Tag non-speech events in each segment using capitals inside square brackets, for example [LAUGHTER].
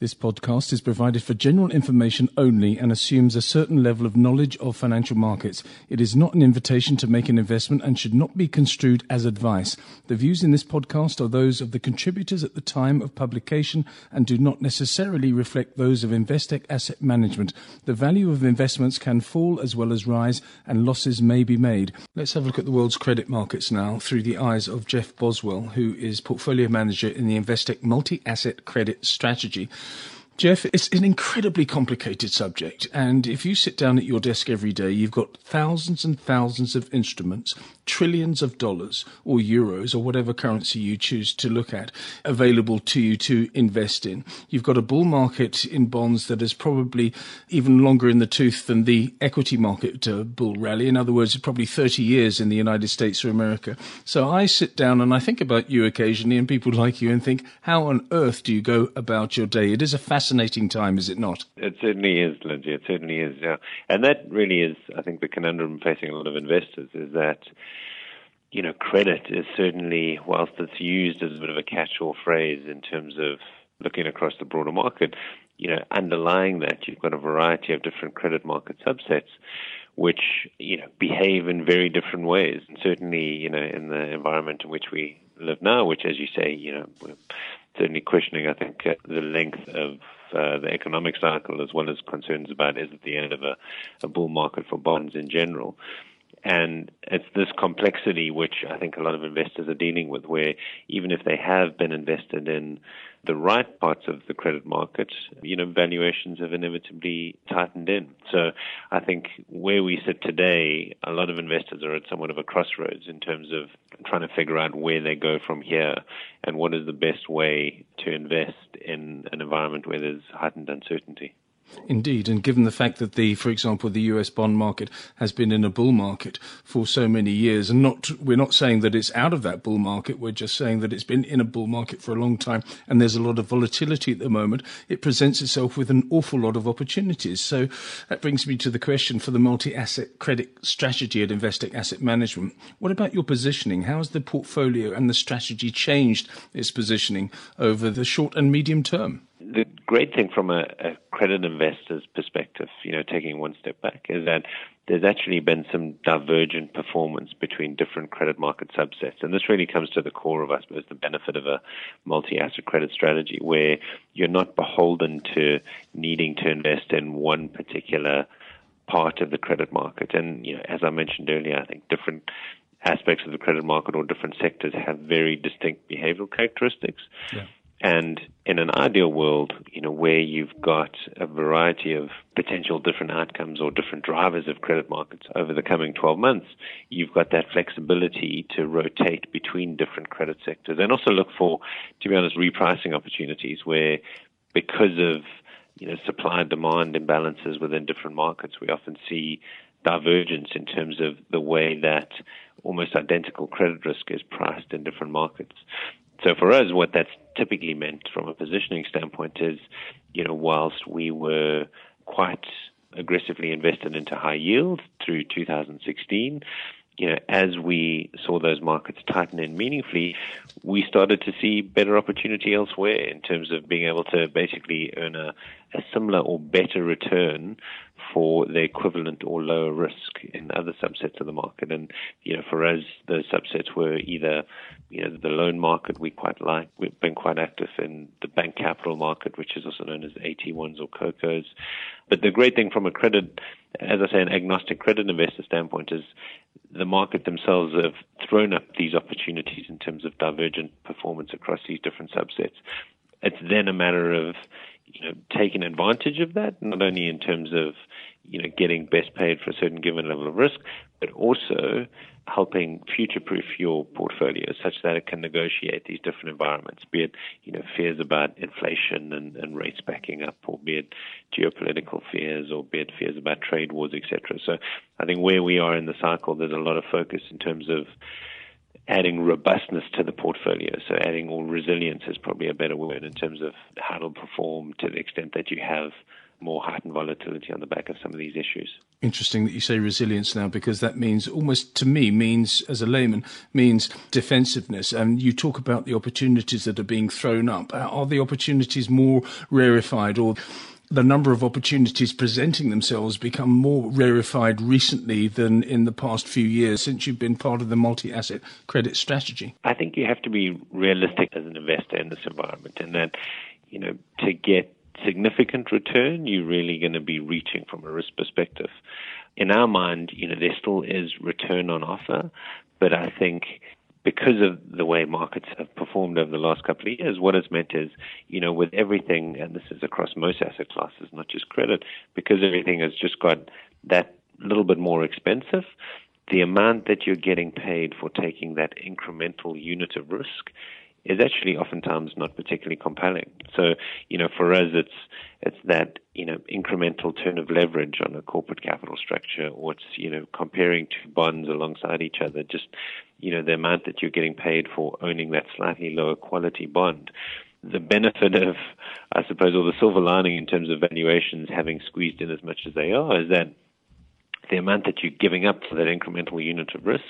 This podcast is provided for general information only and assumes a certain level of knowledge of financial markets. It is not an invitation to make an investment and should not be construed as advice. The views in this podcast are those of the contributors at the time of publication and do not necessarily reflect those of Investec Asset Management. The value of investments can fall as well as rise and losses may be made. Let's have a look at the world's credit markets now through the eyes of Jeff Boswell, who is portfolio manager in the Investec Multi-Asset Credit Strategy. Jeff, it's an incredibly complicated subject. And if you sit down at your desk every day, you've got thousands and thousands of instruments, trillions of dollars or euros or whatever currency you choose to look at available to you to invest in. You've got a bull market in bonds that is probably even longer in the tooth than the equity market uh, bull rally. In other words, probably 30 years in the United States or America. So I sit down and I think about you occasionally and people like you and think, how on earth do you go about your day? It is a fascinating fascinating time, is it not? It certainly is, Lindsay. It certainly is. Yeah, and that really is, I think, the conundrum facing a lot of investors is that you know credit is certainly, whilst it's used as a bit of a catch-all phrase in terms of looking across the broader market, you know, underlying that you've got a variety of different credit market subsets which you know behave in very different ways. And certainly, you know, in the environment in which we live now, which, as you say, you know, we're certainly questioning, I think, uh, the length of uh, the economic cycle as well as concerns about is it the end of a, a bull market for bonds in general. And it's this complexity which I think a lot of investors are dealing with, where even if they have been invested in the right parts of the credit market, you know, valuations have inevitably tightened in. So I think where we sit today, a lot of investors are at somewhat of a crossroads in terms of trying to figure out where they go from here and what is the best way to invest in environment where there's heightened uncertainty. Indeed, and given the fact that the, for example, the U.S. bond market has been in a bull market for so many years, and not we're not saying that it's out of that bull market. We're just saying that it's been in a bull market for a long time, and there's a lot of volatility at the moment. It presents itself with an awful lot of opportunities. So that brings me to the question for the multi-asset credit strategy at Investec Asset Management. What about your positioning? How has the portfolio and the strategy changed its positioning over the short and medium term? The great thing from a, a credit investor's perspective, you know, taking one step back, is that there's actually been some divergent performance between different credit market subsets. And this really comes to the core of, I suppose, the benefit of a multi asset credit strategy where you're not beholden to needing to invest in one particular part of the credit market. And, you know, as I mentioned earlier, I think different aspects of the credit market or different sectors have very distinct behavioral characteristics. Yeah. And in an ideal world, you know, where you've got a variety of potential different outcomes or different drivers of credit markets over the coming 12 months, you've got that flexibility to rotate between different credit sectors and also look for, to be honest, repricing opportunities where because of, you know, supply and demand imbalances within different markets, we often see divergence in terms of the way that almost identical credit risk is priced in different markets. So for us, what that's typically meant from a positioning standpoint is, you know, whilst we were quite aggressively invested into high yield through 2016, you know, as we saw those markets tighten in meaningfully, we started to see better opportunity elsewhere in terms of being able to basically earn a, a similar or better return for the equivalent or lower risk in other subsets of the market. And, you know, for us, those subsets were either, you know, the loan market we quite like. We've been quite active in the bank capital market, which is also known as AT1s or CoCos. But the great thing from a credit, as I say, an agnostic credit investor standpoint is the market themselves have thrown up these opportunities in terms of divergent performance across these different subsets. It's then a matter of you know taking advantage of that, not only in terms of you know getting best paid for a certain given level of risk, but also helping future-proof your portfolio such that it can negotiate these different environments, be it you know fears about inflation and, and rates backing up, or be it geopolitical fears, or be it fears about trade wars, etc. So I think where we are in the cycle, there's a lot of focus in terms of adding robustness to the portfolio. So adding or resilience is probably a better word in terms of how it'll perform to the extent that you have more heightened volatility on the back of some of these issues. Interesting that you say resilience now because that means almost to me means as a layman means defensiveness and you talk about the opportunities that are being thrown up uh, are the opportunities more rarefied or the number of opportunities presenting themselves become more rarefied recently than in the past few years since you've been part of the multi-asset credit strategy? I think you have to be realistic as an investor in this environment and that, you know, to get significant return, you're really going to be reaching from a risk perspective. In our mind, you know, there still is return on offer, but I think because of the way markets have performed over the last couple of years, what it's meant is, you know, with everything, and this is across most asset classes, not just credit, because everything has just got that little bit more expensive, the amount that you're getting paid for taking that incremental unit of risk is actually oftentimes not particularly compelling. So, you know, for us, it's it's that you know incremental turn of leverage on a corporate capital structure, or it's you know comparing two bonds alongside each other. Just you know the amount that you're getting paid for owning that slightly lower quality bond. The benefit of, I suppose, or the silver lining in terms of valuations having squeezed in as much as they are, is that the amount that you're giving up for that incremental unit of risk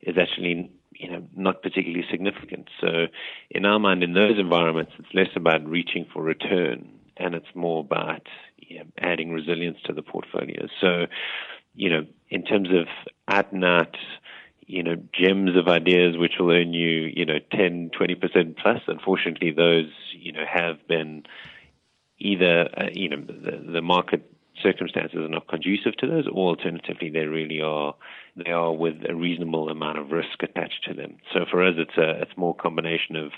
is actually you know, not particularly significant. So, in our mind, in those environments, it's less about reaching for return and it's more about you know, adding resilience to the portfolio. So, you know, in terms of out and you know, gems of ideas which will earn you, you know, 10, 20% plus, unfortunately, those, you know, have been either, uh, you know, the, the market circumstances are not conducive to those, or alternatively, they really are they are with a reasonable amount of risk attached to them. So for us, it's a it's more combination of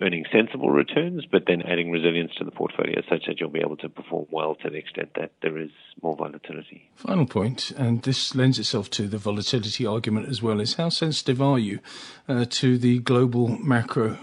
earning sensible returns, but then adding resilience to the portfolio such that you'll be able to perform well to the extent that there is more volatility. Final point, and this lends itself to the volatility argument as well, is how sensitive are you uh, to the global macro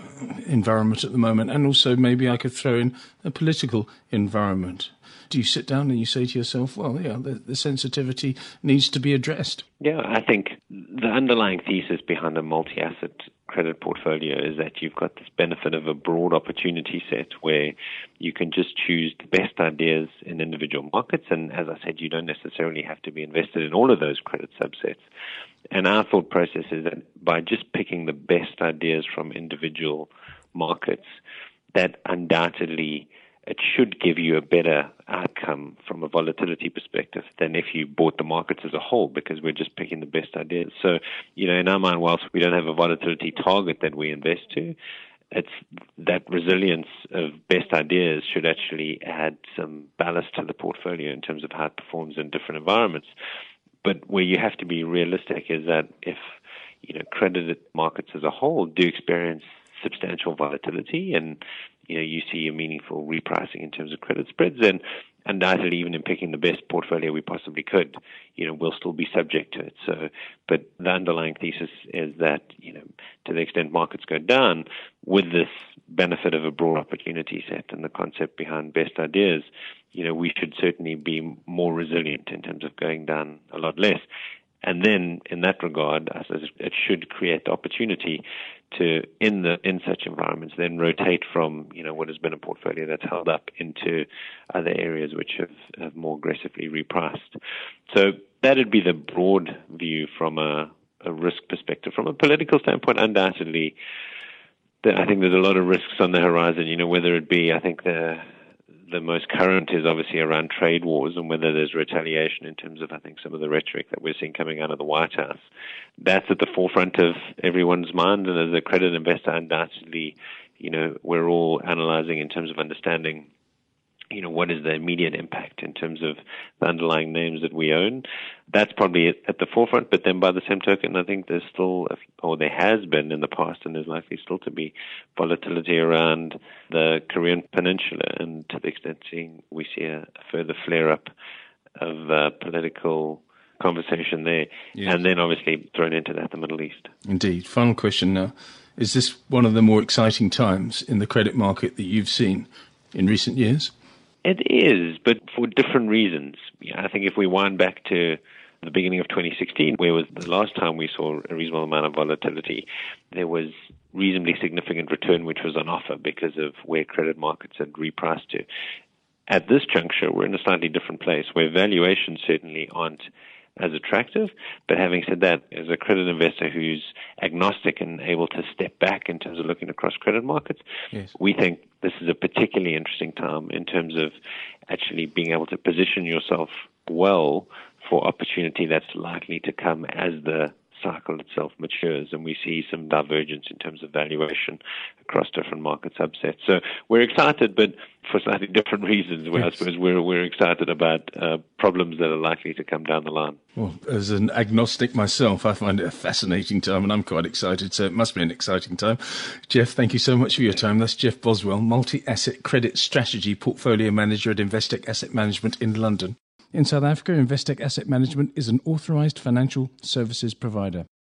environment at the moment, and also maybe I could throw in a political environment do you sit down and you say to yourself, well, yeah, the, the sensitivity needs to be addressed? Yeah, I think the underlying thesis behind a multi asset credit portfolio is that you've got this benefit of a broad opportunity set where you can just choose the best ideas in individual markets. And as I said, you don't necessarily have to be invested in all of those credit subsets. And our thought process is that by just picking the best ideas from individual markets, that undoubtedly it should give you a better outcome from a volatility perspective than if you bought the markets as a whole because we're just picking the best ideas. So, you know, in our mind, whilst we don't have a volatility target that we invest to, it's that resilience of best ideas should actually add some ballast to the portfolio in terms of how it performs in different environments. But where you have to be realistic is that if you know credit markets as a whole do experience substantial volatility and you know, you see a meaningful repricing in terms of credit spreads, and undoubtedly, even in picking the best portfolio we possibly could, you know, we'll still be subject to it. So, but the underlying thesis is that, you know, to the extent markets go down, with this benefit of a broad opportunity set and the concept behind best ideas, you know, we should certainly be more resilient in terms of going down a lot less. And then, in that regard, it should create opportunity to, in the in such environments, then rotate from you know what has been a portfolio that's held up into other areas which have, have more aggressively repriced. So that'd be the broad view from a, a risk perspective. From a political standpoint, undoubtedly, I think there's a lot of risks on the horizon. You know, whether it be, I think the the most current is obviously around trade wars and whether there's retaliation in terms of, I think, some of the rhetoric that we're seeing coming out of the White House. That's at the forefront of everyone's mind. And as a credit investor, undoubtedly, you know, we're all analyzing in terms of understanding you know, what is the immediate impact in terms of the underlying names that we own? That's probably at the forefront. But then by the same token, I think there's still, or there has been in the past, and there's likely still to be volatility around the Korean Peninsula. And to the extent seeing, we see a, further flare up of uh, political conversation there. Yes. And then obviously thrown into that the Middle East. Indeed. Final question now. Is this one of the more exciting times in the credit market that you've seen in recent years? It is, but for different reasons. I think if we wind back to the beginning of 2016, where was the last time we saw a reasonable amount of volatility, there was reasonably significant return which was on offer because of where credit markets had repriced to. at this juncture, we're in a slightly different place where valuations certainly aren't as attractive. But having said that, as a credit investor who's agnostic and able to step back in terms of looking across credit markets, yes. we think this is a particularly interesting time in terms of actually being able to position yourself well for opportunity that's likely to come as the cycle itself matures and we see some divergence in terms of valuation across different market subsets. So we're excited, but for slightly different [LAUGHS] reasons. Yes. I suppose we're, we're excited about uh, problems that are likely to come down the line. Well, as an agnostic myself, I find it a fascinating time and I'm quite excited. So it must be an exciting time. Jeff, thank you so much for your time. That's Jeff Boswell, multi-asset credit strategy portfolio manager at Investec Asset Management in London. In South Africa, Investec Asset Management is an authorized financial services provider.